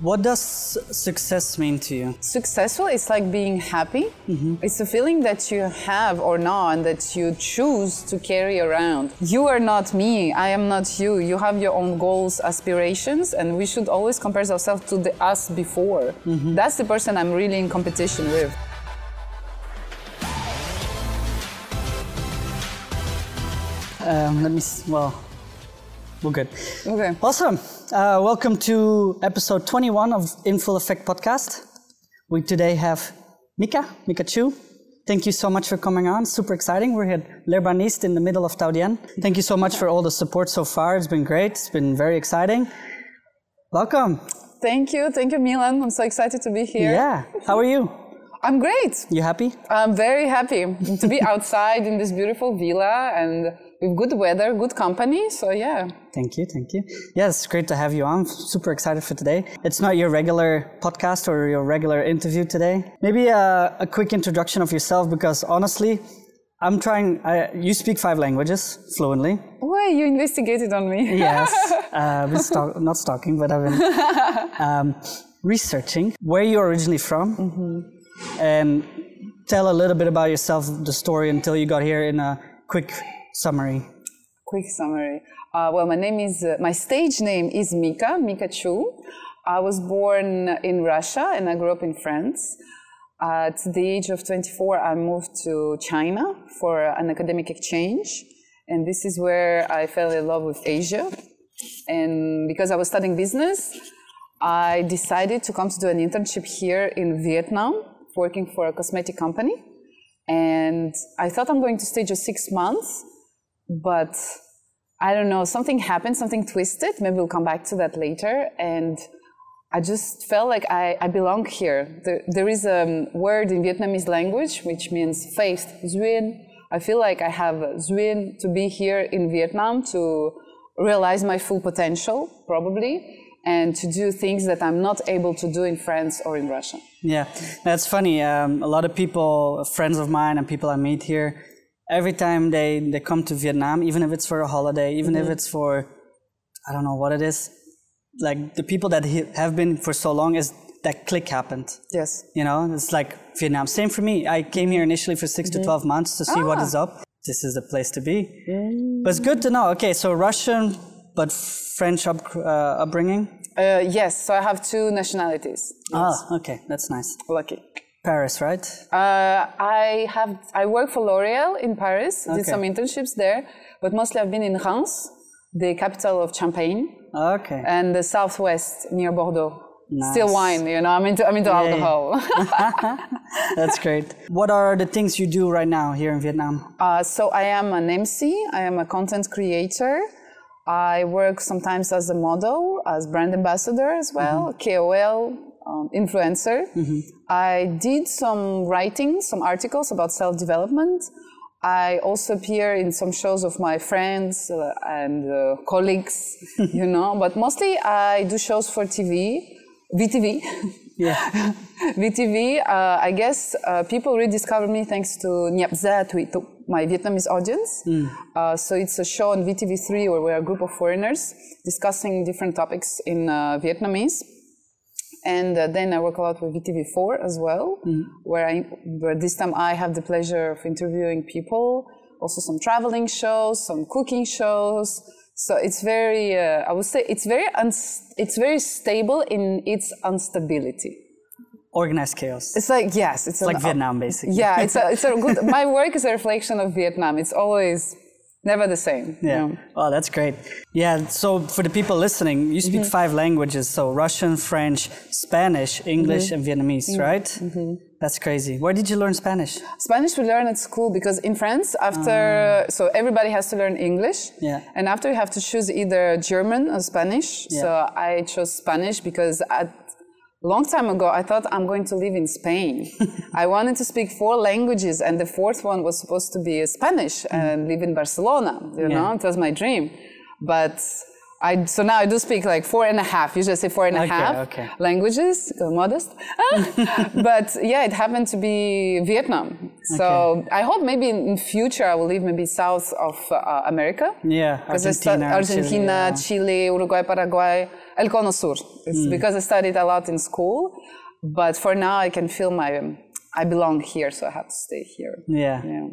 What does success mean to you? Successful is like being happy. It's a feeling that you have or not and that you choose to carry around. You are not me, I am not you. You have your own goals, aspirations, and we should always compare ourselves to the us before. That's the person I'm really in competition with. Um, let me. Well, we're good. Okay. Awesome. Uh, welcome to episode 21 of In Full Effect podcast. We today have Micka, Micka Chu. Thank you so much for coming on. Super exciting. We're here at L'Urbaniste in the middle of Thao Dien. Thank you so much for all the support so far. It's been great. It's been very exciting. Welcome. Thank you, thank you, Milan. I'm so excited to be here. Yeah. How are you? I'm great. You happy? I'm very happy to be outside in this beautiful villa and with good weather, good company. So yeah. Thank you, thank you. Yeah, it's great to have you on. Super excited for today. It's not your regular podcast or your regular interview today. Maybe a, a quick introduction of yourself because honestly, I'm trying. I, you speak five languages fluently. Why you investigated on me? Yes, uh, been stalk- not stalking, but I've been um, researching where you're originally from, and tell a little bit about yourself, the story until you got here in a quick summary. Quick summary. Uh, well, my name is, uh, my stage name is Micka, Micka Chu. I was born in Russia and I grew up in France. At the age of 24, I moved to China for an academic exchange. And this is where I fell in love with Asia. And because I was studying business, I decided to come to do an internship here in Vietnam, working for a cosmetic company. And I thought I'm going to stay just six months, but I don't know, something happened, something twisted. Maybe we'll come back to that later. And I just felt like I, I belong here. There, there is a word in Vietnamese language which means faith, duyên. I feel like I have duyên to be here in Vietnam to realize my full potential, probably, and to do things that I'm not able to do in France or in Russia. Yeah, that's funny. Um, a lot of people, friends of mine, and people I meet here, every time they, they come to Vietnam, even if it's for a holiday, even if it's for, I don't know what it is, like the people that have been for so long, is that click happened. Yes. You know, it's like Vietnam. Same for me. I came here initially for 6 to 12 months to see what is up. This is the place to be. But it's good to know. Okay, so Russian, but French up, uh, upbringing. Uh, yes, so I have two nationalities. Ah, okay, that's nice. Lucky. Paris, right? Uh, I have I work for L'Oreal in Paris. Did some internships there, but mostly I've been in Reims, the capital of Champagne, Okay. and the southwest near Bordeaux. Still wine, you know. I'm into I'm into yeah. alcohol. That's great. What are the things you do right now here in Vietnam? uh, so I am an MC. I am a content creator. I work sometimes as a model, as brand ambassador as well, KOL, um, influencer. I did some writing, some articles about self development. I also appear in some shows of my friends uh, and uh, colleagues, you know, but mostly I do shows for TV, VTV. Yeah. VTV, uh, I guess uh, people rediscovered me thanks to Nhap Za, to, my Vietnamese audience. Uh, so it's a show on VTV3 where we're a group of foreigners discussing different topics in uh, Vietnamese. And uh, then I work a lot with VTV4 as well, where, I, where this time I have the pleasure of interviewing people, also some traveling shows, some cooking shows. So it's very, uh, I would say, it's very, uns- it's very stable in its instability. Organized chaos. It's like yes, it's like an- Vietnam, basically. Yeah, it's a, it's a good. my work is a reflection of Vietnam. It's always never the same. Yeah. Oh, that's great. Yeah. So for the people listening, you speak mm-hmm. five languages. So Russian, French, Spanish, English, mm-hmm. and Vietnamese, mm-hmm. right? That's crazy. Where did you learn Spanish? Spanish we learn at school because in France, after ah. so everybody has to learn English. Yeah. And after you have to choose either German or Spanish. Yeah. So I chose Spanish because at long time ago I thought I'm going to live in Spain. I wanted to speak four languages and the fourth one was supposed to be Spanish and live in Barcelona. You. Yeah. know, it was my dream. But I, so now I do speak like four and a half, usually I say four and a half Okay, okay. languages, uh, modest. but yeah, it happened to be Vietnam. So I hope maybe in future I will live maybe south of uh, America. Yeah, Because I stu- Argentina, Argentina, Chile, Chile, Uruguay, Paraguay. El Cono Sur. It's because I studied a lot in school, but for now I can feel my I belong here, so I have to stay here. Yeah. Yeah.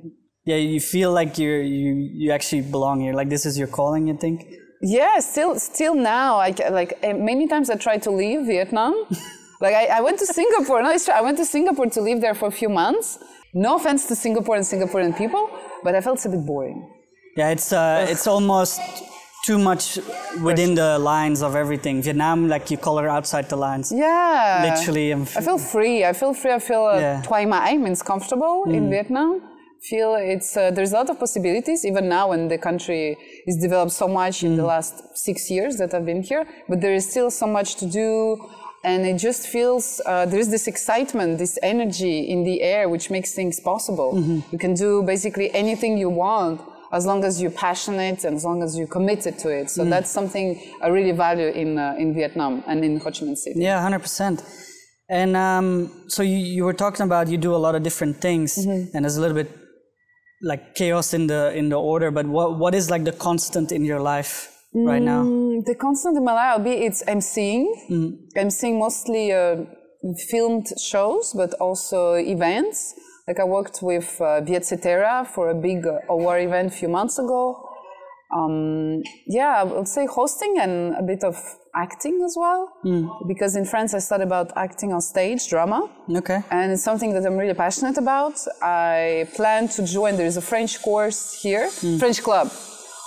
Yeah, you feel like you're you you actually belong here. Like this is your calling, you think? Yeah, still, still now, I like eh, many times I tried to leave Vietnam. like I, I went to Singapore. No, it's true. I went to Singapore to live there for a few months. No offense to Singapore and Singaporean people, but I felt it's a bit boring. Yeah, it's uh, it's almost too much within the lines of everything. Vietnam, like you color outside the lines. Yeah, Literally, I'm I feel free. I feel free. I feel uh, Yeah. thoải mái means comfortable in Vietnam. Feel it's uh, there's a lot of possibilities even now when the country is developed so much in the last six years that I've been here, but there is still so much to do, and it just feels uh, there is this excitement, this energy in the air which makes things possible. You can do basically anything you want as long as you're passionate and as long as you're committed to it. So that's something I really value in uh, in Vietnam and in Ho Chi Minh City. Yeah, hundred percent. And um, so you, you were talking about you do a lot of different things, Mm-hmm. and there's a little bit like chaos in the in the order. But what what is like the constant in your life right now? Mm, The constant in my life will be it's emceeing. Emceeing mostly uh, filmed shows, but also events. Like I worked with uh, Cetera for a big uh, award event a few months ago. Um, yeah, I would say hosting and a bit of acting as well. Because in France I studied about acting on stage, drama Okay. and it's something that I'm really passionate about. I plan to join. There is a French course here, French club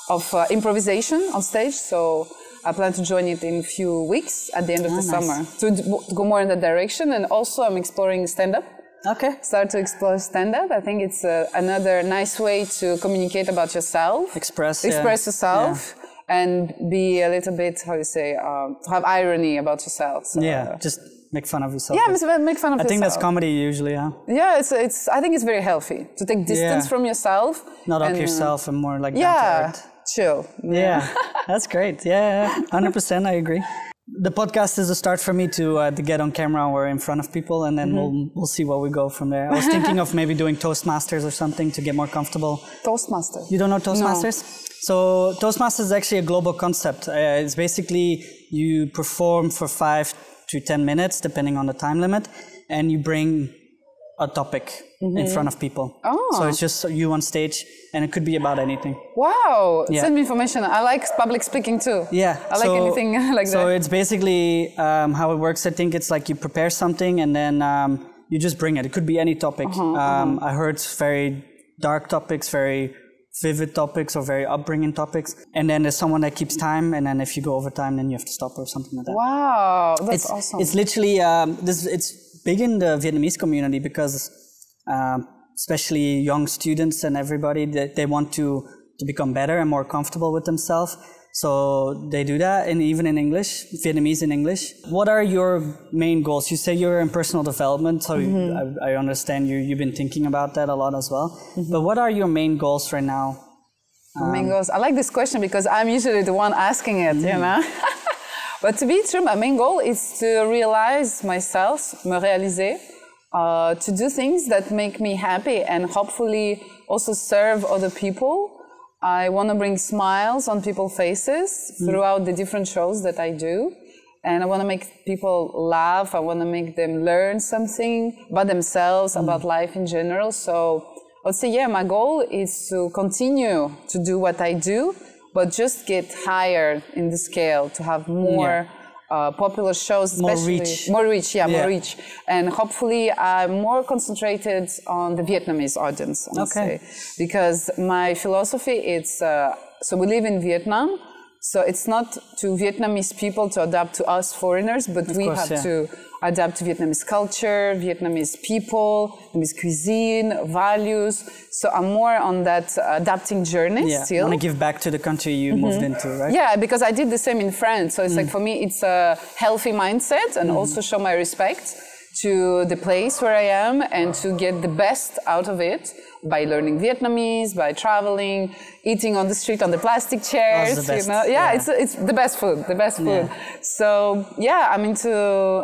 of uh, improvisation on stage. So I plan to join it in a few weeks at the end of the nice. summer to go more in that direction. And also, I'm exploring stand up. Okay. Start to explore stand up. I think it's uh, another nice way to communicate about yourself, Express. yeah. express yourself. And be a little bit, how you say, um, to have irony about yourself. So, Yeah. uh, Just make fun of yourself. yeah, make- fun of yourself. I think that's comedy usually, huh? Yeah, it's it's. I think it's very healthy to take distance Yeah. from yourself. Not up and, uh, yourself and more like down to Yeah, chill. Yeah, that's great. Yeah, hundred percent. I agree. The podcast is a start for me to uh, to get on camera or in front of people, and then we'll we'll see where we go from there. I was thinking of maybe doing Toastmasters or something to get more comfortable. Toastmasters. You don't know Toastmasters? No. So Toastmasters is actually a global concept. Uh, it's basically you perform for five to ten minutes, depending on the time limit, and you bring a topic in front of people. Oh. So it's just you on stage, and it could be about anything. Wow. Yeah. Send me information. I like public speaking too. Yeah. I like so- anything like So that. it's basically um, how it works. I think it's like you prepare something and then um, you just bring it. It could be any topic. Uh-huh, um, I heard very dark topics, very vivid topics, or very upbringing topics. And then there's someone that keeps time, and then if you go over time, then you have to stop or something like that. Wow, that's It's, awesome. it's literally um, this. It's big in the Vietnamese community because, um, especially young students and everybody, they, they want to to become better and more comfortable with themselves. So they do that, and even in English, Vietnamese in English. What are your main goals? You say you're in personal development, so Mm-hmm. I, I understand you. You've been thinking about that a lot as well. Mm-hmm. But what are your main goals right now? Um, main goals. I like this question because I'm usually the one asking it, you know. but to be true, my main goal is to realize myself, me réaliser, uh, to do things that make me happy and hopefully also serve other people. I want to bring smiles on people's faces throughout the different shows that I do. And I want to make people laugh. I want to make them learn something about themselves, about life in general. So I would say, yeah, my goal is to continue to do what I do, but just get higher in the scale to have more uh, popular shows, More especially reach. more reach, yeah, Yeah. more reach, and hopefully I'm more concentrated on the Vietnamese audience. Would Okay. because my philosophy is uh, so we live in Vietnam. So it's not to Vietnamese people to adapt to us foreigners, but we course, have yeah. to adapt to Vietnamese culture, Vietnamese people, Vietnamese cuisine, values. So I'm more on that adapting journey Yeah, still. want to give back to the country you moved into, right? Yeah, because I did the same in France. So it's Mm. like for me, it's a healthy mindset and also show my respect to the place where I am and to get the best out of it by learning Vietnamese, by traveling, eating on the street on the plastic chairs. the You know, yeah, yeah. it's it's the best food, the best food. So yeah, I'm into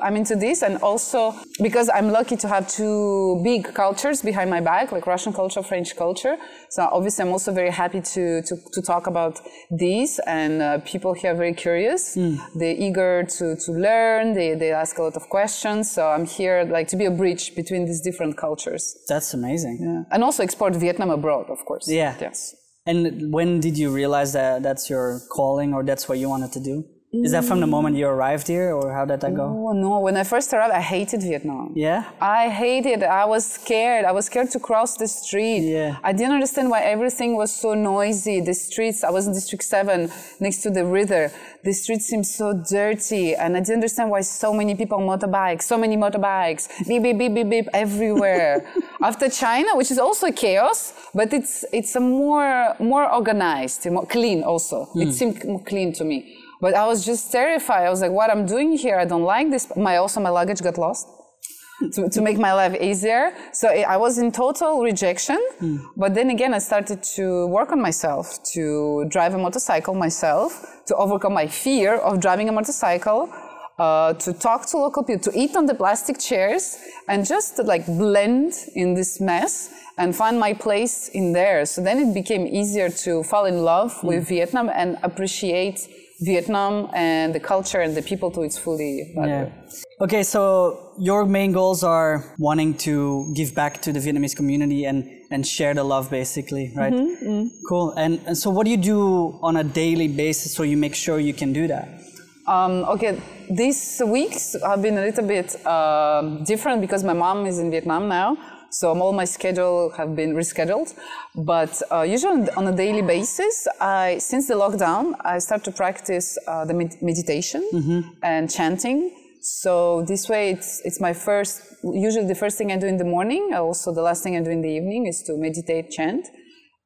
I'm into this, and also because I'm lucky to have two big cultures behind my back, like Russian culture, French culture. So obviously, I'm also very happy to to, to talk about these, and uh, people here are very curious. They're eager to to learn. They they ask a lot of questions. So I'm here like to be a bridge between these different cultures, That's amazing. yeah. and also export Vietnam abroad, of course. Yeah. Yes. And when did you realize that that's your calling or that's what you wanted to do? Is that from the mm. moment you arrived here or how did that go? Oh no! When I first arrived, I hated Vietnam. Yeah? I hated. I was scared. I was scared to cross the street. Yeah. I didn't understand why everything was so noisy. The streets. I was in District Seven, next to the river. The streets seemed so dirty, and I didn't understand why so many people on motorbikes, so many motorbikes, beep beep beep beep beep everywhere. After China, which is also chaos, but it's it's a more more organized, more clean. Also, it hmm. seemed more clean to me. But I was just terrified. I was like, what I'm doing here, I don't like this. My also my luggage got lost to, to make my life easier. So I was in total rejection. But then again, I started to work on myself, to drive a motorcycle myself, to overcome my fear of driving a motorcycle. Uh, to talk to local people, to eat on the plastic chairs, and just like blend in this mess and find my place in there. So then it became easier to fall in love with Vietnam and appreciate Vietnam and the culture and the people to its fully value. Yeah. Okay, so your main goals are wanting to give back to the Vietnamese community and, and share the love, basically, right? Cool. And, and so, what do you do on a daily basis so you make sure you can do that? Um, okay, these weeks have been a little bit um different because my mom is in Vietnam now, so all my schedule have been rescheduled. But uh, usually on a daily basis, I since the lockdown, I start to practice uh, the med- meditation and chanting. So this way, it's it's my first. Usually, the first thing I do in the morning, also the last thing I do in the evening, is to meditate, chant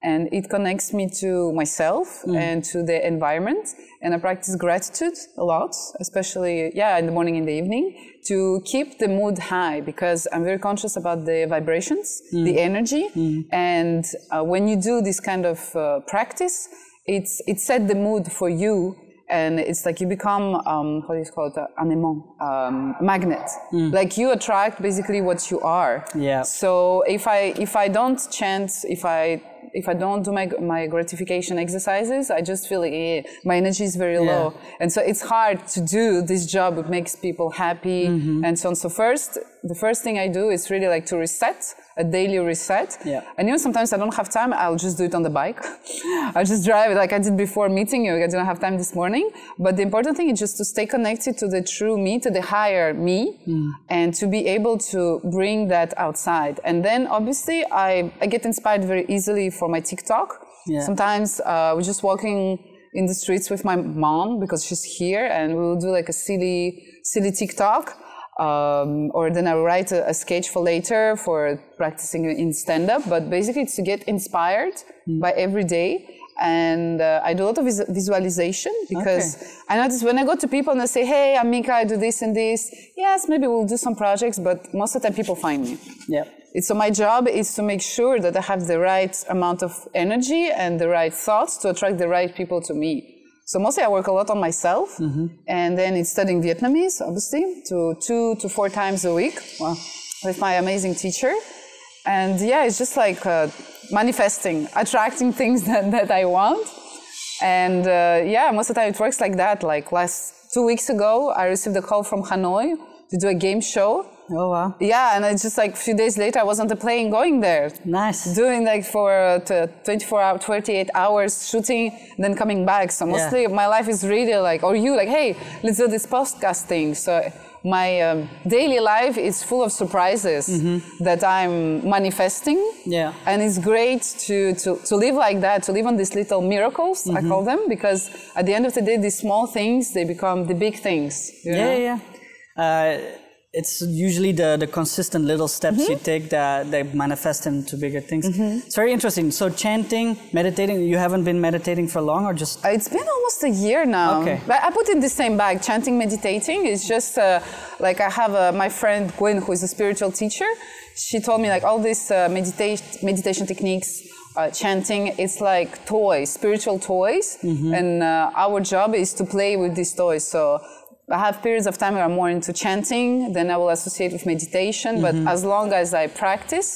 and it connects me to myself and to the environment. And i practice gratitude a lot especially yeah in the morning and the evening to keep the mood high because i'm very conscious about the vibrations the energy. And uh, when you do this kind of uh, practice it's it set the mood for you. And it's like you become um, how do you call it? Uh, un aimant, um, magnet. Like you attract basically what you are. Yeah. so if I if I don't chant, if I if I don't do my my gratification exercises, I just feel eh, my energy is very Yeah. low, and so it's hard to do this job. It makes people happy Mm-hmm. and so on. So first, the first thing I do is really like to reset a daily reset. Yeah. And even sometimes I don't have time. I'll just do it on the bike. I'll just drive it like I did before meeting you. I didn't have time this morning. But the important thing is just to stay connected to the true me, to the higher me, Mm. and to be able to bring that outside. And then obviously I, I get inspired very easily for my TikTok. Yeah. Sometimes uh, we're just walking in the streets with my mom because she's here and we will do like a silly, silly TikTok. Um, or then I write a, a sketch for later for practicing in stand up. But basically, it's to get inspired by every day. And uh, I do a lot of vis- visualization because I notice when I go to people and I say, Hey, I'm Micka, I do this and this. Yes, maybe we'll do some projects, but most of the time people find me. Yeah. So my job is to make sure that I have the right amount of energy and the right thoughts to attract the right people to me. So mostly I work a lot on myself, and then it's studying Vietnamese, obviously, to two to four times a week with my amazing teacher. And yeah, it's just like uh, manifesting, attracting things that, that I want. And uh, yeah, most of the time it works like that. Like last two weeks ago, I received a call from Hanoi to do a game show. Oh, wow. Yeah, and it's just like a few days later, I was on the plane going there, Nice. doing like for uh, t- 24 hours, 28 hours shooting, then coming back. So mostly my life is really like, or you like, hey, let's do this podcast thing. So my um, daily life is full of surprises that I'm manifesting. Yeah. And it's great to, to, to live like that, to live on these little miracles, I call them, because at the end of the day, these small things, they become the big things. you know? Yeah, yeah. yeah. Uh, it's usually the, the consistent little steps Mm-hmm. you take that, that manifest into bigger things. It's very interesting. So chanting, meditating, you haven't been meditating for long or just Uh, It's been almost a year now. Okay. But I put in the same bag, chanting, meditating. It's just uh, like I have uh, my friend Gwen, who is a spiritual teacher. She told me like all these uh, meditation meditation techniques uh, chanting it's like toys spiritual toys and uh, our job is to play with these toys so i have periods of time where i'm more into chanting then i will associate with meditation but as long as i practice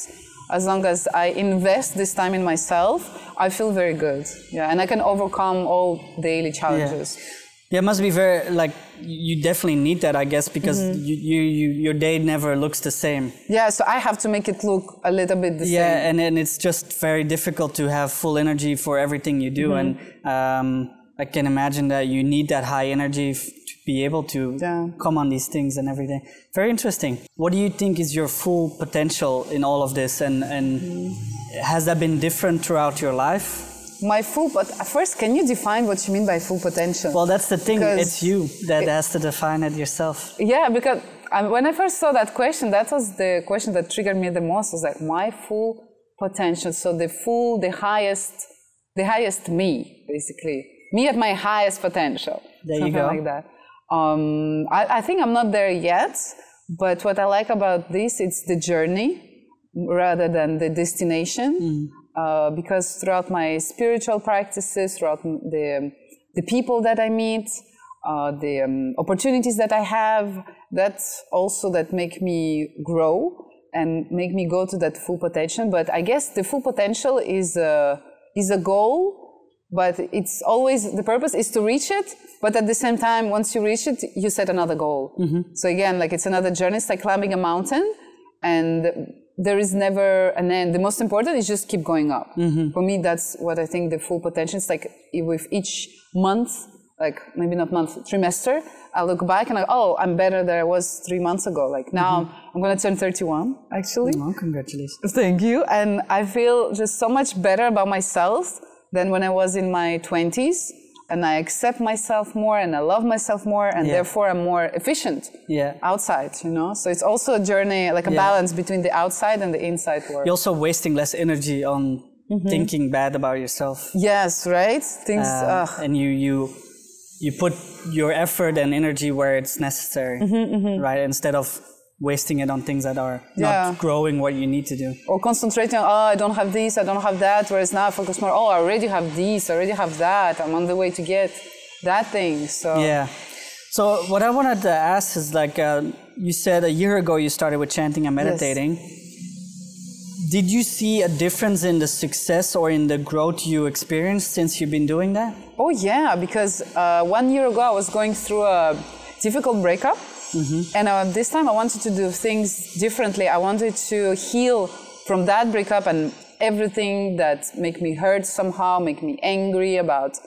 as long as i invest this time in myself i feel very good. Yeah and i can overcome all daily challenges. Yeah, it must be very like you definitely need that, I guess, because Mm-hmm. you, you, you your day never looks the same. yeah so i have to make it look a little bit the Yeah, same. and and it's just very difficult to have full energy for everything you do, and um, I can imagine that you need that high energy f- be able to Yeah. come on these things and everything. Very interesting. What do you think is your full potential in all of this, and and has that been different throughout your life? my full but first can you define what you mean by full potential Well, that's the thing. Because It's you that has to define it yourself. Yeah, because um, when I first saw that question, that was the question that triggered me the most. Was like my full potential. So the full, the highest, the highest me, basically. Me at my highest potential. There you go. like that. Um, I, I think I'm not there yet, but what I like about this, it's the journey rather than the destination. Mm. Uh, because throughout my spiritual practices, throughout the the people that I meet, uh, the um, opportunities that I have, that's also that make me grow and make me go to that full potential. But I guess the full potential is a is a goal, but it's always the purpose is to reach it. But at the same time, once you reach it, you set another goal. Mm-hmm. So again, like it's another journey. It's like climbing a mountain, and there is never an end. The most important is just keep going up. Mm-hmm. For me, that's what I think the full potential is like with each month, like maybe not month, trimester, I look back and I, oh, I'm better than I was three months ago. Like now mm-hmm. I'm going to turn 31 actually. Oh, congratulations. Thank you. And I feel just so much better about myself than when I was in my 20s. And I accept myself more and I love myself more and Yeah. therefore I'm more efficient Yeah. outside, you know? So it's also a journey, like a Yeah. balance between the outside and the inside world. You're also wasting less energy on Mm-hmm. thinking bad about yourself. Yes, right? Things, Uh, and you you you put your effort and energy where it's necessary, Mm-hmm, right? Instead of wasting it on things that are Yeah. not growing what you need to do. or concentrating on, oh, I don't have this, I don't have that. Whereas now I focus more, oh, I already have this, I already have that. I'm on the way to get that thing. So Yeah. So what I wanted to ask is like uh, you said a year ago you started with chanting and meditating. Yes. Did you see a difference in the success or in the growth you experienced since you've been doing that? Oh yeah, because uh, one year ago I was going through a difficult breakup, Mm-hmm. and uh, this time I wanted to do things differently. I wanted to heal from that breakup and everything that make me hurt somehow, make me angry about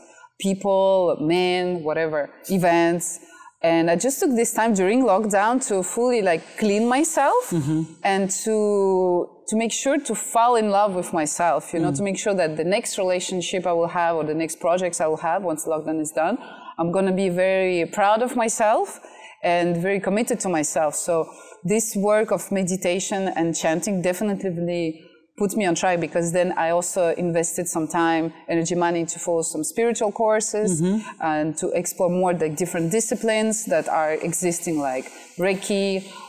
people, men, whatever, events. And I just took this time during lockdown to fully like clean myself mm-hmm. and to to make sure to fall in love with myself, you know, mm. to make sure that the next relationship I will have or the next projects I will have once lockdown is done, I'm gonna be very proud of myself and very committed to myself. So this work of meditation and chanting definitely put me on track because then I also invested some time, energy, money to follow some spiritual courses and to explore more the different disciplines that are existing, like Reiki,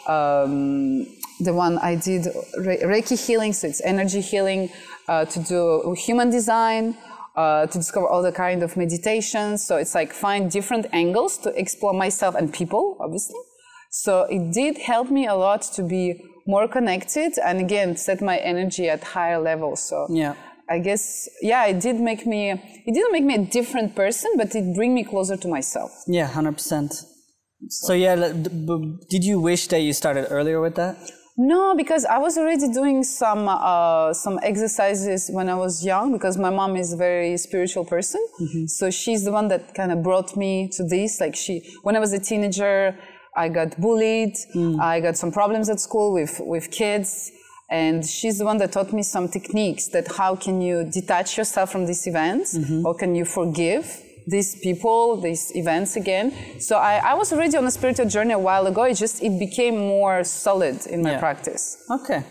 um, the one I did Re- Reiki healing, so it's energy healing, uh, to do human design. Uh, to discover all the kind of meditations. So it's like find different angles to explore myself and people, obviously. So it did help me a lot to be more connected and again set my energy at higher levels. So Yeah. I guess yeah, it did make me it didn't make me a different person, but it bring me closer to myself. Yeah, hundred percent. So yeah, l- d- b- did you wish that you started earlier with that? No, because I was already doing some uh, some exercises when I was young. Because my mom is a very spiritual person, mm-hmm. so she's the one that kind of brought me to this. Like she, when I was a teenager, I got bullied. Mm. I got some problems at school with with kids, and she's the one that taught me some techniques that how can you detach yourself from these events, mm-hmm. or can you forgive these people, these events again. So I, I was already on a spiritual journey a while ago. It just it became more solid in my Yeah. practice. Okay,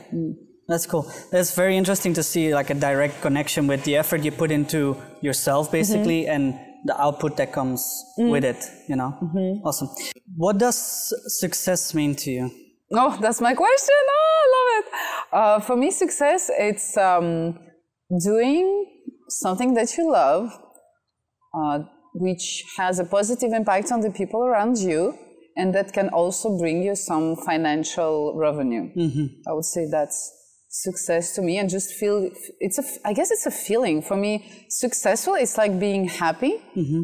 that's cool. That's very interesting to see like a direct connection with the effort you put into yourself, basically, and the output that comes with it. You know, awesome. What does success mean to you? Oh, that's my question. Oh, I love it. Uh, for me, success it's um, doing something that you love, uh, which has a positive impact on the people around you, and that can also bring you some financial revenue. I would say that's success to me and just feel it's a i guess it's a feeling. For me successful it's like being happy.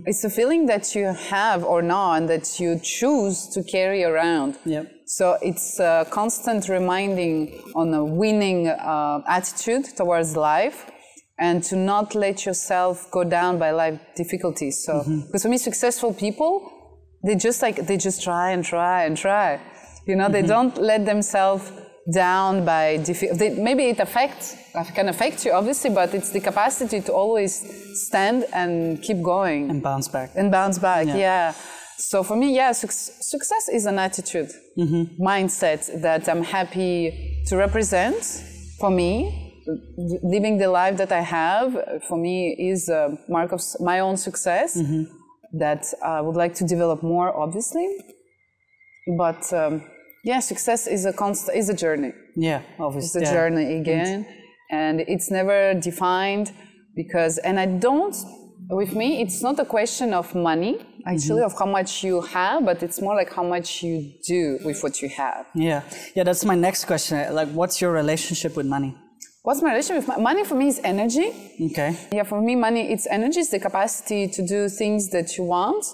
It's a feeling that you have or not and that you choose to carry around. Yep. so it's a constant reminding on a winning uh, attitude towards life and to not let yourself go down by life difficulties. So, mm-hmm. because for me, successful people, they just like, they just try and try and try. You know, they mm-hmm. don't let themselves down by diffi- maybe it affects can affect you obviously but it's the capacity to always stand and keep going And bounce back. and bounce back Yeah. yeah, so for me yeah suc success is an attitude mm-hmm. mindset that i'm happy to represent for me living the life that i have uh, for me is a mark of my own success that i would like to develop more obviously but um, yeah success is a constant is a journey Yeah, obviously, it's a yeah. journey again and it's never defined because and i don't with me it's not a question of money actually Mm-hmm. of how much you have but it's more like how much you do with what you have Yeah, yeah. That's my next question. Like, what's your relationship with money? What's my relationship with mo- money for me is energy. Okay. yeah for me money it's energy it's the capacity to do things that you want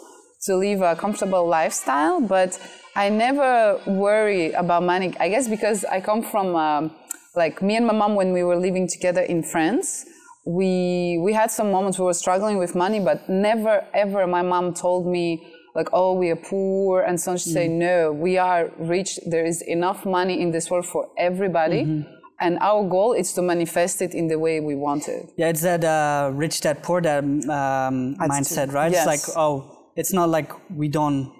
to live a comfortable lifestyle but i never worry about money. I guess because i come from um, like me and my mom when we were living together in france we we had some moments we were struggling with money but never ever my mom told me like oh we are poor and so on. She say no we are rich. There is enough money in this world for everybody and our goal is to manifest it in the way we want it Yeah, it's that uh, rich dad poor dad um, mindset, right? It's like, oh, it's not like we don't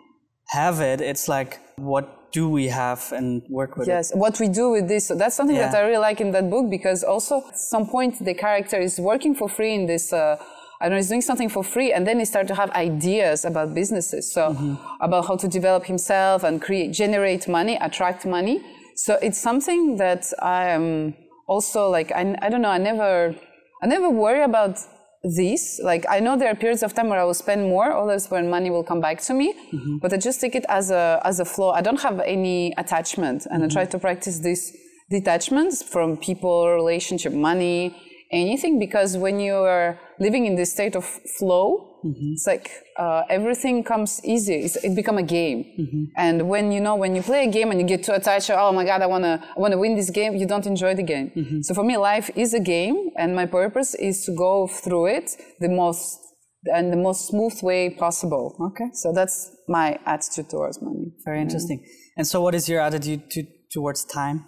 have it. It's like, what do we have and work with it. Yes, what we do with this. So that's something that I really like in that book because also at some point the character is working for free in this. Uh, I don't know, he's doing something for free, and then he started to have ideas about businesses. So Mm-hmm. about how to develop himself and create, generate money, attract money. So it's something that I am also like. I, I don't know. I never, I never worry about this. Like I know there are periods of time where I will spend more, others when money will come back to me. Mm-hmm. But I just take it as a as a flow. I don't have any attachment, and I try mm-hmm. to practice this detachments from people, relationship, money, anything. Because when you are living in this state of flow, Mm-hmm. it's like uh, everything comes easy. It's, it become a game. Mm-hmm. And when you know when you play a game and you get too attached, oh my god, I wanna I wanna win this game. You don't enjoy the game. Mm-hmm. So for me, life is a game, and my purpose is to go through it the most and the most smooth way possible. Okay. So that's my attitude towards money. Very interesting. And so, what is your attitude to, towards time?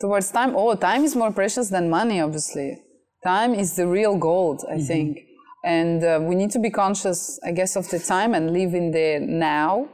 Towards time, oh, time is more precious than money, obviously. Time is the real gold, I think. And uh, we need to be conscious, I guess, of the time and live in the now.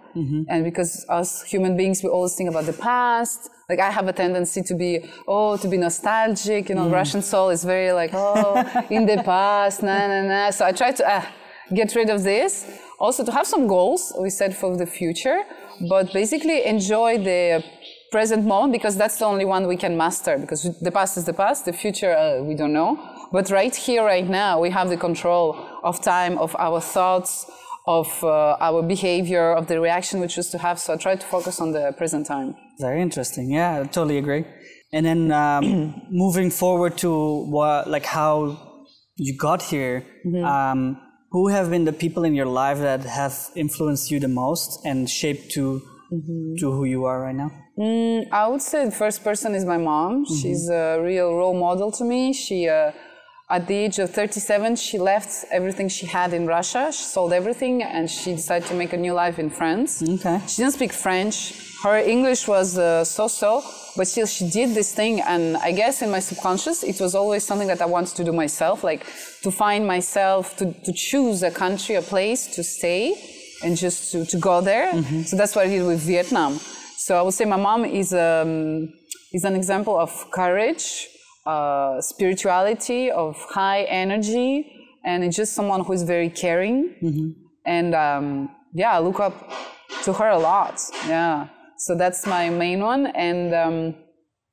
And because us human beings, we always think about the past. Like I have a tendency to be, oh, to be nostalgic. You know, Russian soul is very like, oh, in the past, na na na. So I try to ah, get rid of this. Also to have some goals we set for the future, but basically enjoy the present moment because that's the only one we can master because the past is the past the future uh, we don't know but right here right now we have the control of time of our thoughts of uh, our behavior of the reaction we choose to have so i try to focus on the present time Very interesting. Yeah, I totally agree. And then um, moving forward to what, like how you got here, um, who have been the people in your life that have influenced you the most and shaped to to who you are right now? I would say the first person is my mom. She's a real role model to me. She, uh, at the age of 37, she left everything she had in Russia. She sold everything and she decided to make a new life in France. Okay. She didn't speak French. Her English was uh, so-so, but still she did this thing. And I guess in my subconscious, it was always something that I wanted to do myself, like to find myself, to, to choose a country, a place to stay and just to, to go there. So that's what I did with Vietnam. So I would say my mom is, um, is an example of courage, uh, spirituality, of high energy, and it's just someone who is very caring. And um, yeah, I look up to her a lot. Yeah. So that's my main one. And um,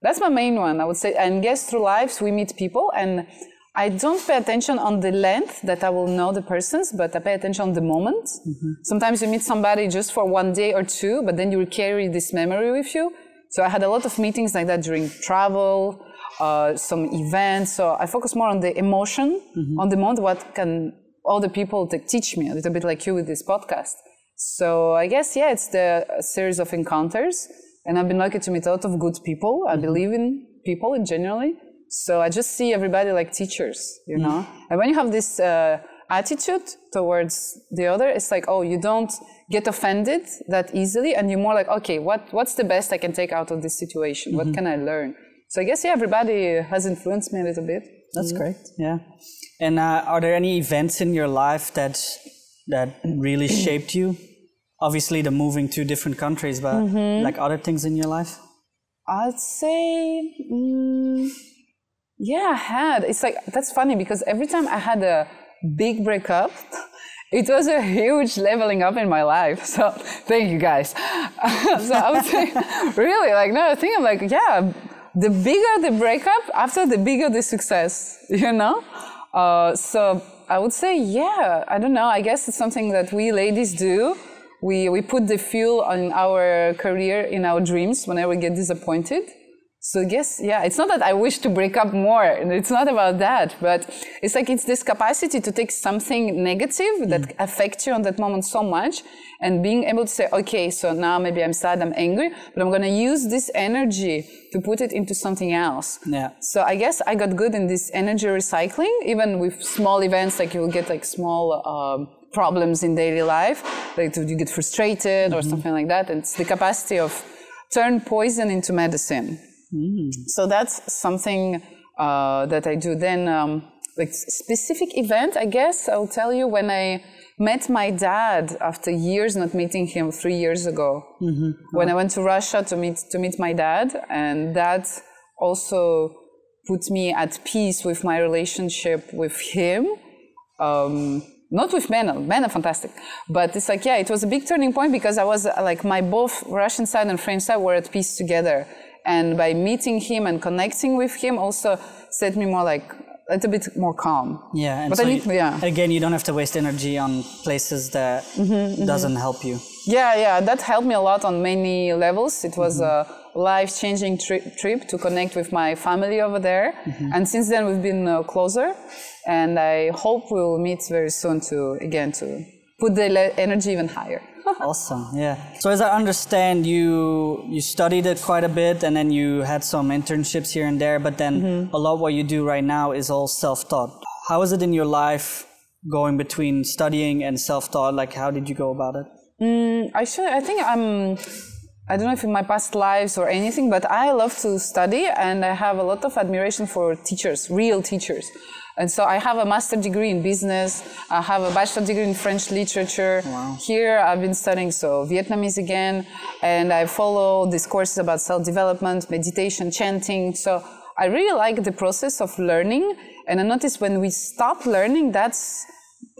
that's my main one, I would say. And guess through lives, we meet people. And I don't pay attention on the length that I will know the persons, but I pay attention on the moment. Mm-hmm. Sometimes you meet somebody just for one day or two, but then you carry this memory with you. So I had a lot of meetings like that during travel, uh, some events. So I focus more on the emotion, mm-hmm. on the moment. What can all the people teach me a little bit like you with this podcast? So I guess yeah, it's the series of encounters, and I've been lucky to meet a lot of good people. I mm-hmm. believe in people in generally. So I just see everybody like teachers, you know. Mm. And when you have this uh, attitude towards the other, it's like, oh, you don't get offended that easily, and you're more like, okay, what what's the best I can take out of this situation? Mm-hmm. What can I learn? So I guess yeah, everybody has influenced me a little bit. That's mm-hmm. great. Yeah. And uh, are there any events in your life that that really shaped you? Obviously, the moving to different countries, but mm-hmm. like other things in your life. I'd say. Mm, yeah, I had. It's like, that's funny because every time I had a big breakup, it was a huge leveling up in my life. So thank you guys. so I would say, really, like, no, I think I'm like, yeah, the bigger the breakup, after the bigger the success, you know? Uh, so I would say, yeah, I don't know. I guess it's something that we ladies do. We, we put the fuel on our career in our dreams whenever we get disappointed. So yes, yeah, it's not that I wish to break up more. It's not about that, but it's like it's this capacity to take something negative that mm. affects you on that moment so much and being able to say, okay, so now maybe I'm sad, I'm angry, but I'm going to use this energy to put it into something else. Yeah. So I guess I got good in this energy recycling, even with small events, like you will get like small, um, problems in daily life, like you get frustrated mm-hmm. or something like that. And it's the capacity of turn poison into medicine. Mm. So that's something uh, that I do. Then, um, like specific event, I guess I'll tell you when I met my dad after years not meeting him three years ago. Mm-hmm. When I went to Russia to meet to meet my dad, and that also put me at peace with my relationship with him. Um, not with men, men are fantastic, but it's like yeah, it was a big turning point because I was like my both Russian side and French side were at peace together and by meeting him and connecting with him also set me more like a little bit more calm. Yeah, and but so need, you, yeah. again, you don't have to waste energy on places that mm-hmm, mm-hmm. doesn't help you. Yeah, yeah, that helped me a lot on many levels. It was mm-hmm. a life-changing tri- trip to connect with my family over there, mm-hmm. and since then we've been uh, closer. And I hope we will meet very soon to again to put the le- energy even higher awesome. Yeah. So as I understand, you you studied it quite a bit, and then you had some internships here and there. But then mm-hmm. a lot what you do right now is all self-taught. How is it in your life going between studying and self-taught? Like, how did you go about it? Mm, I should. I think I'm. I don't know if in my past lives or anything, but I love to study, and I have a lot of admiration for teachers, real teachers. And so I have a master degree in business. I have a bachelor degree in French literature. Wow. Here I've been studying so Vietnamese again, and I follow these courses about self-development, meditation, chanting. So I really like the process of learning. And I notice when we stop learning, that's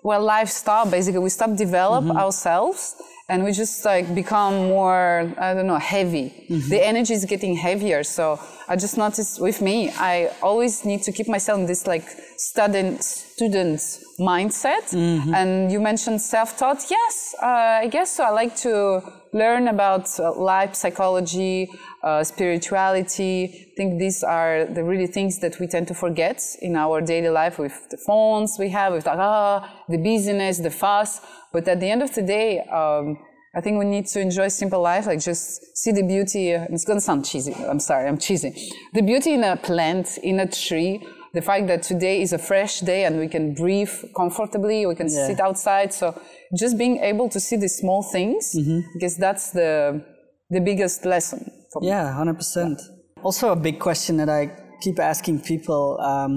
well, life stop. Basically, we stop develop mm-hmm. ourselves and we just like become more i don't know heavy mm-hmm. the energy is getting heavier so i just noticed with me i always need to keep myself in this like student student mindset mm-hmm. and you mentioned self-taught yes uh, i guess so i like to learn about uh, life psychology uh, spirituality i think these are the really things that we tend to forget in our daily life with the phones we have with ah, the busyness the fuss but at the end of the day, um, I think we need to enjoy simple life, like just see the beauty. It's gonna sound cheesy. I'm sorry, I'm cheesy. The beauty in a plant, in a tree, the fact that today is a fresh day and we can breathe comfortably, we can yeah. sit outside. So just being able to see the small things, mm-hmm. because that's the the biggest lesson. For me. Yeah, hundred percent. Also, a big question that I keep asking people: um,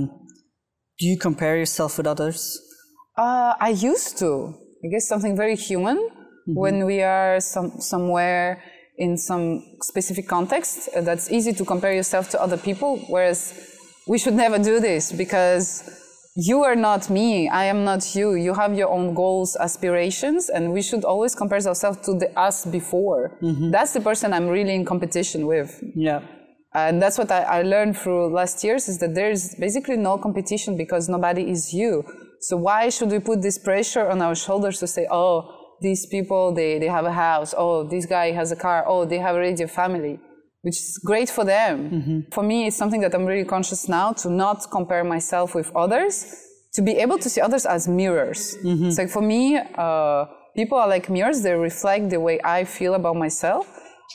Do you compare yourself with others? Uh, I used to. I guess something very human mm-hmm. when we are some, somewhere in some specific context. Uh, that's easy to compare yourself to other people, whereas we should never do this because you are not me. I am not you. You have your own goals, aspirations, and we should always compare ourselves to the us before. Mm-hmm. That's the person I'm really in competition with. Yeah. And that's what I, I learned through last years is that there's basically no competition because nobody is you. So why should we put this pressure on our shoulders to say, oh, these people, they, they have a house. Oh, this guy has a car. Oh, they have already a family, which is great for them. Mm-hmm. For me, it's something that I'm really conscious now to not compare myself with others, to be able to see others as mirrors. Mm-hmm. It's like for me, uh, people are like mirrors. They reflect the way I feel about myself.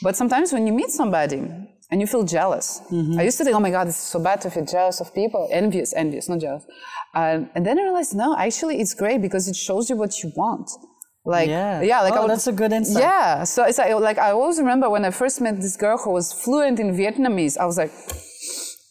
But sometimes when you meet somebody and you feel jealous, mm-hmm. I used to think, oh my God, it's so bad to feel jealous of people. Envious, envious, not jealous. Um, and then I realized, no, actually, it's great because it shows you what you want. Like, yeah, yeah like oh, would, that's a good insight. Yeah, so it's like, like I always remember when I first met this girl who was fluent in Vietnamese. I was like,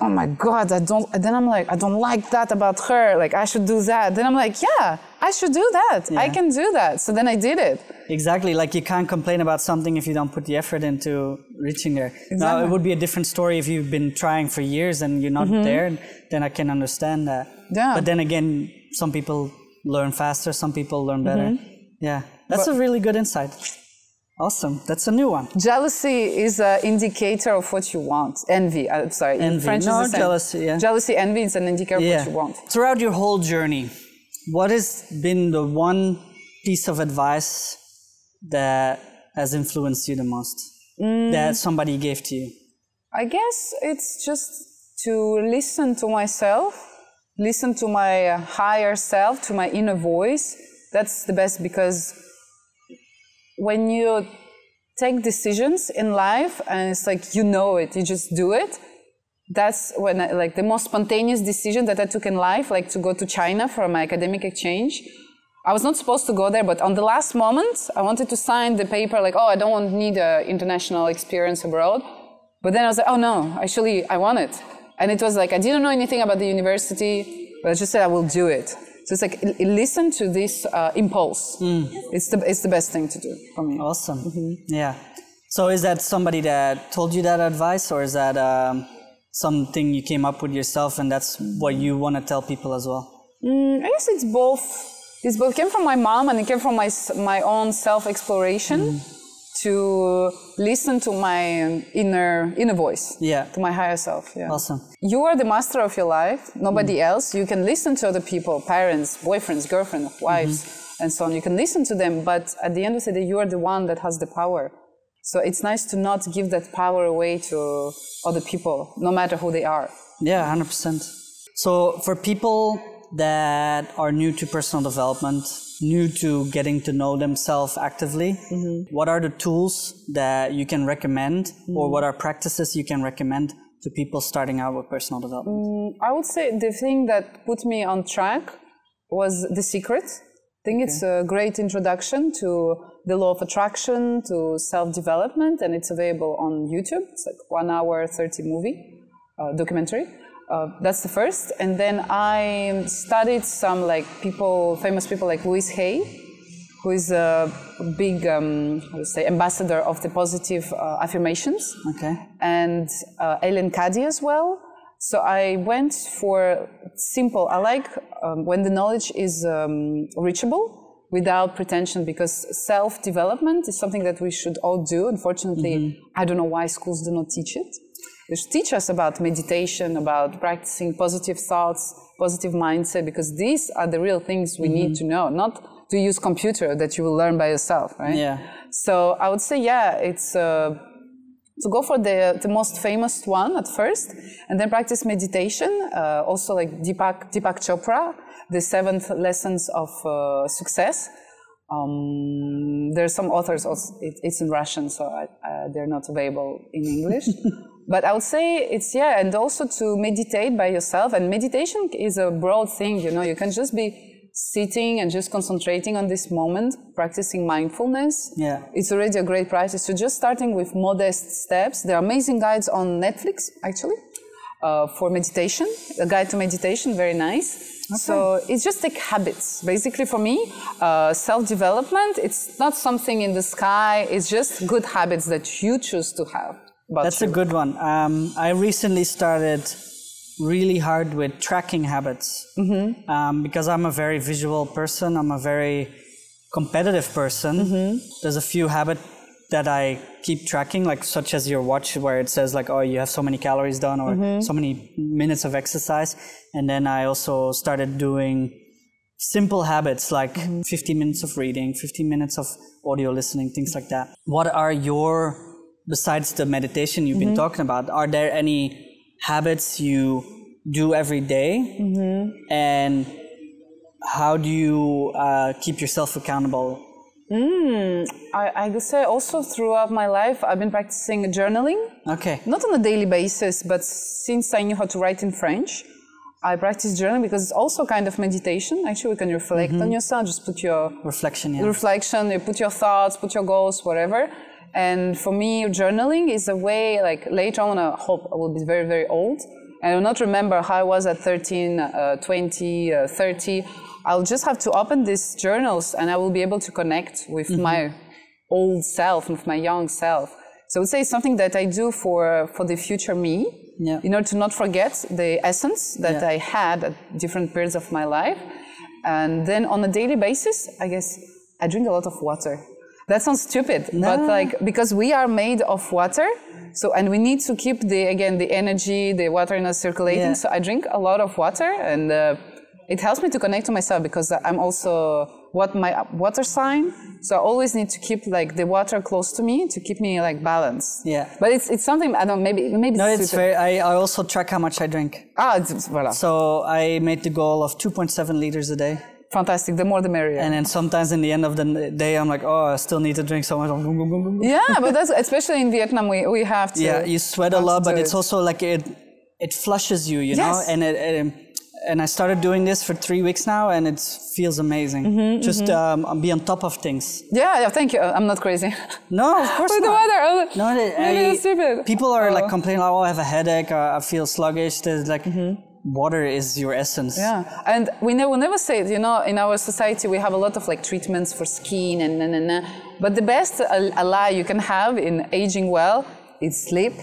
oh my god, I don't. And then I'm like, I don't like that about her. Like, I should do that. Then I'm like, yeah, I should do that. Yeah. I can do that. So then I did it. Exactly. Like you can't complain about something if you don't put the effort into reaching there. Exactly. Now it would be a different story if you've been trying for years and you're not mm-hmm. there. Then I can understand that. Yeah. But then again, some people learn faster. Some people learn better. Mm-hmm. Yeah, that's but, a really good insight. Awesome. That's a new one. Jealousy is an indicator of what you want. Envy, I'm sorry. Envy. French no, jealousy, yeah. Jealousy, envy is an indicator yeah. of what you want. Throughout your whole journey, what has been the one piece of advice that has influenced you the most? Mm. That somebody gave to you? I guess it's just to listen to myself, listen to my higher self, to my inner voice that's the best because when you take decisions in life and it's like you know it, you just do it. That's when I, like the most spontaneous decision that I took in life, like to go to China for my academic exchange. I was not supposed to go there, but on the last moment, I wanted to sign the paper, like, oh, I don't need an international experience abroad. But then I was like, oh no, actually, I want it. And it was like, I didn't know anything about the university, but I just said, I will do it. So it's like listen to this uh, impulse. Mm. It's the it's the best thing to do for me. Awesome. Mm-hmm. Yeah. So is that somebody that told you that advice, or is that um, something you came up with yourself, and that's what you want to tell people as well? Mm, I guess it's both. It's both came from my mom, and it came from my my own self exploration. Mm to listen to my inner inner voice yeah. to my higher self yeah. Awesome. You are the master of your life. Nobody mm. else. You can listen to other people parents boyfriends girlfriends wives mm-hmm. and so on. You can listen to them but at the end of the day you are the one that has the power. So it's nice to not give that power away to other people no matter who they are. Yeah 100% so for people that are new to personal development new to getting to know themselves actively, mm-hmm. what are the tools that you can recommend mm-hmm. or what are practices you can recommend to people starting out with personal development? Mm, I would say the thing that put me on track was The Secret. I think okay. it's a great introduction to the law of attraction, to self development, and it's available on YouTube. It's like one hour, 30 movie, uh, documentary. Uh, that's the first. And then I studied some like people, famous people like Louise Hay, who is a big, um, to say, ambassador of the positive uh, affirmations. Okay. And uh, Eileen Caddy as well. So I went for simple. I like um, when the knowledge is um, reachable without pretension because self development is something that we should all do. Unfortunately, mm-hmm. I don't know why schools do not teach it which teach us about meditation, about practicing positive thoughts, positive mindset, because these are the real things we mm-hmm. need to know, not to use computer that you will learn by yourself, right? Yeah. So I would say, yeah, it's uh, to go for the, the most famous one at first, and then practice meditation. Uh, also, like Deepak, Deepak Chopra, the seventh lessons of uh, success. Um, there are some authors, also, it, it's in Russian, so I, they're not available in English. but I would say it's yeah, and also to meditate by yourself. And meditation is a broad thing, you know. You can just be sitting and just concentrating on this moment, practicing mindfulness. Yeah, it's already a great practice. So just starting with modest steps. There are amazing guides on Netflix actually uh, for meditation. A guide to meditation, very nice. Okay. So it's just like habits. Basically, for me, uh, self development, it's not something in the sky, it's just good habits that you choose to have. That's a good one. Um, I recently started really hard with tracking habits mm-hmm. um, because I'm a very visual person. I'm a very competitive person. Mm-hmm. There's a few habit that I keep tracking, like such as your watch, where it says like, oh, you have so many calories done or Mm-hmm. so many minutes of exercise. And then I also started doing simple habits like Mm-hmm. 15 minutes of reading, 15 minutes of audio listening, things like that. What are your, besides the meditation you've Mm-hmm. been talking about, are there any habits you do every day? Mm-hmm. And how do you uh, keep yourself accountable? I, I could say also throughout my life, I've been practicing journaling. Okay. not on a daily basis, but since I knew how to write in French, I practice journaling because it's also kind of meditation. Actually, you can reflect on yourself, just put your Reflection, yeah. reflection, you put your thoughts, put your goals, whatever. And for me, journaling is a way, like later on, I hope I will be very, very old. And I will not remember how I was at 13, uh, 20, uh, 30. I'll just have to open these journals and I will be able to connect with my old self, with my young self. So I would say it's something that I do for, for the future me, Yeah. in order to not forget the essence that Yeah. I had at different periods of my life. And then on a daily basis, I guess I drink a lot of water. That sounds stupid, but like because we are made of water, so and we need to keep the again the energy, the water in us circulating. Yeah. So I drink a lot of water, and uh, it helps me to connect to myself because I'm also what my water sign. So I always need to keep like the water close to me to keep me like balanced. Yeah. But it's it's something I don't maybe maybe No, it's it's very. I, I also track how much I drink. ah it's- voilà. So I made the goal of 2.7 liters a day, fantastic. The more the merrier. and then sometimes in the end of the day, I'm like, oh, I still need to drink so much. yeah, but that's especially in Vietnam we, we have to. Yeah, you sweat a lot, but it's it. also like it it flushes you, you know. Yes. And it, it and I started doing this for three weeks now, and it feels amazing. Mm-hmm, mm-hmm. Just um, be on top of things. Yeah, yeah. Thank you. Uh, I'm not crazy. No, of course With the weather. oh, No, I- it's stupid. People are like Oh. complaining, oh, I have a headache, or I feel sluggish. There's like mm-hmm. Water is your essence. Yeah, and we never never say it. You know, in our society we have a lot of like treatments for skin and na na na. But the best ally you can have in aging well is sleep,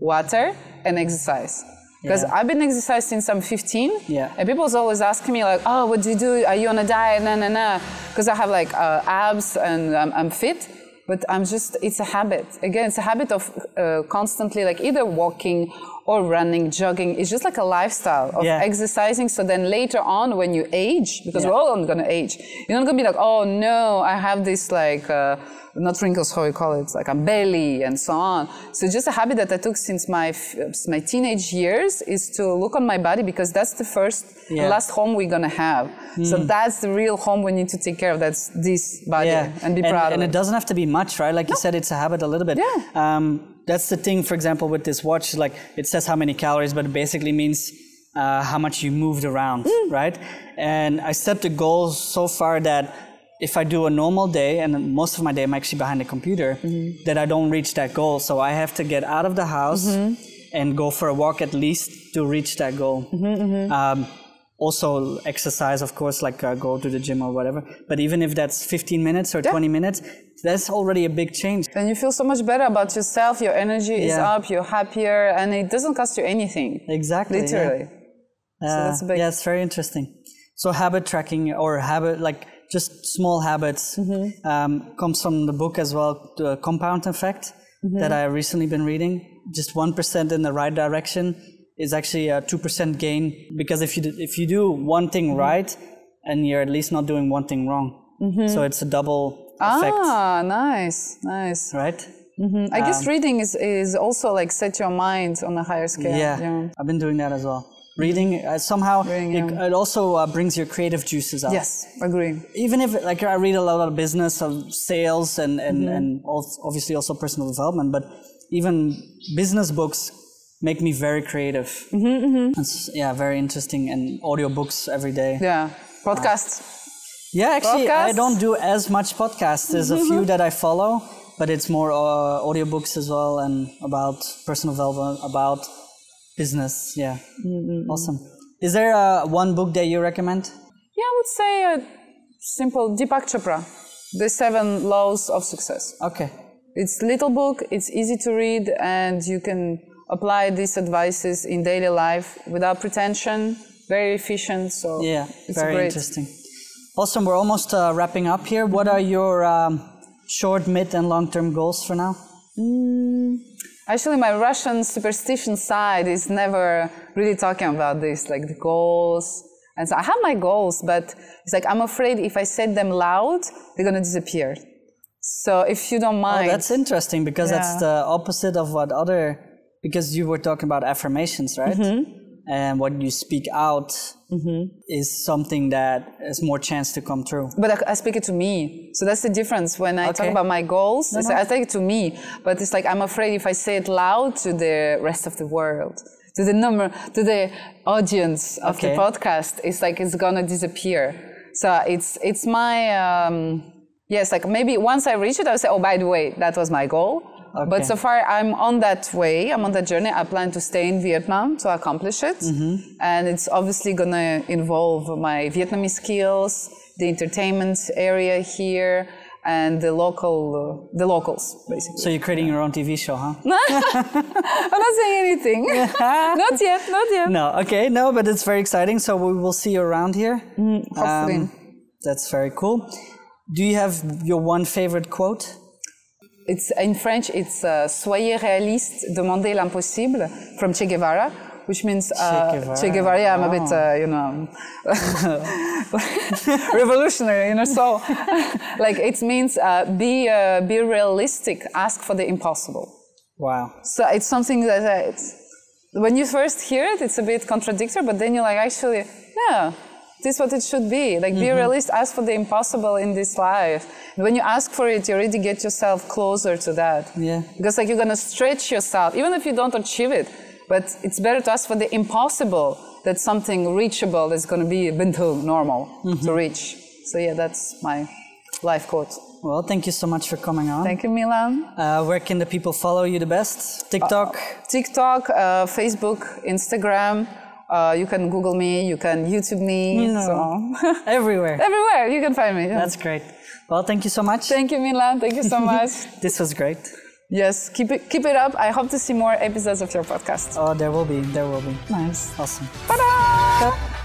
water, and exercise. Because Yeah. I've been exercising since I'm 15. Yeah. And people's always asking me like, oh, what do you do? Are you on a diet? Na na na. Because I have like uh, abs and I'm, I'm fit. But I'm just, it's a habit. Again, it's a habit of uh, constantly like either walking or running, jogging. It's just like a lifestyle of Yeah. exercising. So then later on, when you age, because Yeah. we're all gonna age, you're not gonna be like, oh no, I have this like, uh, not wrinkles, how you call it, like a belly and so on. So just a habit that I took since my my teenage years is to look on my body because that's the first Yeah. last home we're gonna have. So that's the real home we need to take care of. That's this body yeah, and be proud of it. and it doesn't have to be much, right? Like you said, it's a habit a little bit. Yeah. Um, that's the thing. For example, with this watch, like it says how many calories, but it basically means uh, how much you moved around, Mm. right? And I set the goal so far that if I do a normal day, and most of my day I'm actually behind the computer, Mm-hmm. that I don't reach that goal. So I have to get out of the house Mm-hmm. and go for a walk at least to reach that goal. Mm-hmm, Um, also exercise of course like uh, go to the gym or whatever but even if that's 15 minutes or 20 minutes that's already a big change And you feel so much better about yourself. Your energy is Yeah. up. You're happier, and it doesn't cost you anything. exactly yeah. Literally. Uh, that's a big- yeah it's very interesting so habit tracking or habit like just small habits Mm-hmm. um, comes from the book as well the compound effect Mm-hmm. that i recently been reading just 1% in the right direction is actually a 2% gain because if you do, if you do one thing Mm-hmm. right and you're at least not doing one thing wrong so it's a double effect Ah, nice, nice. right I guess reading is, is also like set your mind on a higher scale. Yeah, yeah. I've been doing that as well. Reading uh, somehow Reading, it, yeah. it also uh, brings your creative juices out. Yes, agree. Even if like I read a lot of business of sales and and, Mm-hmm. and al- obviously also personal development, but even business books make me very creative. Mm-hmm, It's yeah, very interesting and audiobooks every day. Yeah. Podcasts. Yeah, actually, I don't do as much podcasts. There's a few that I follow, but it's more uh, audiobooks as well and about personal development, about business. Yeah, awesome. Is there uh, one book that you recommend? Yeah, I would say a simple Deepak Chopra, The Seven Laws of Success. Okay. It's little book, it's easy to read, and you can apply these advices in daily life without pretension, very efficient. So Yeah, it's very great. interesting. Awesome. We're almost uh, wrapping up here. What are your um, short, mid, and long term goals for now? Actually, my Russian superstition side is never really talking about this, like the goals. And so I have my goals, but it's like I'm afraid if I say them loud, they're gonna disappear. So if you don't mind, Oh, mind, that's interesting because that's the opposite of what other, because you were talking about affirmations, right? Mm-hmm. And what you speak out is something that has more chance to come true. but I, I speak it to me. So that's the difference. When I talk about my goals, it's like I take it to me, but it's like I'm afraid if I say it loud to the rest of the world, to the number, to the audience of Okay. the podcast, it's like it's gonna disappear. So it's it's my um, yes, like maybe once I reach it, I'll say, oh, by the way, that was my goal. Okay. But so far, I'm on that way. I'm on that journey. I plan to stay in Vietnam to accomplish it, Mm-hmm. and it's obviously gonna involve my Vietnamese skills, the entertainment area here, and the local, uh, the locals, basically. So you're creating your own TV show, huh? I'm not saying anything. not yet. Not yet. No, okay, no, but it's very exciting. So we will see you around here. hopefully. Um, that's very cool. Do you have your one favorite quote? It's in French. It's uh, "Soyez réaliste, demandez l'impossible" from Che Guevara, which means uh, Guevara, Che Guevara. Yeah, I'm a bit, uh, you know, revolutionary, you know. So, like, it means uh, be uh, be realistic. Ask for the impossible. Wow. So it's something that uh, it's, when you first hear it, it's a bit contradictory, but then you're like, actually, yeah, this is what it should be. Like, be realist, ask for the impossible in this life. And when you ask for it, you already get yourself closer to that. Yeah. Because, like, you're gonna stretch yourself, even if you don't achieve it. But it's better to ask for the impossible than something reachable that's gonna be bento normal to reach. So, yeah, that's my life quote. Well, thank you so much for coming on. Thank you, Milan. Uh, where can the people follow you the best? TikTok? TikTok, uh, Facebook, Instagram. Uh, you can Google me, you can YouTube me. No. So Everywhere. everywhere you can find me. yeah. That's great. Well, thank you so much. Thank you, Milan. Thank you so much. This was great. yes, keep it keep it up. I hope to see more episodes of your podcast. Oh, there will be. There will be. Nice. Awesome. Ta-da!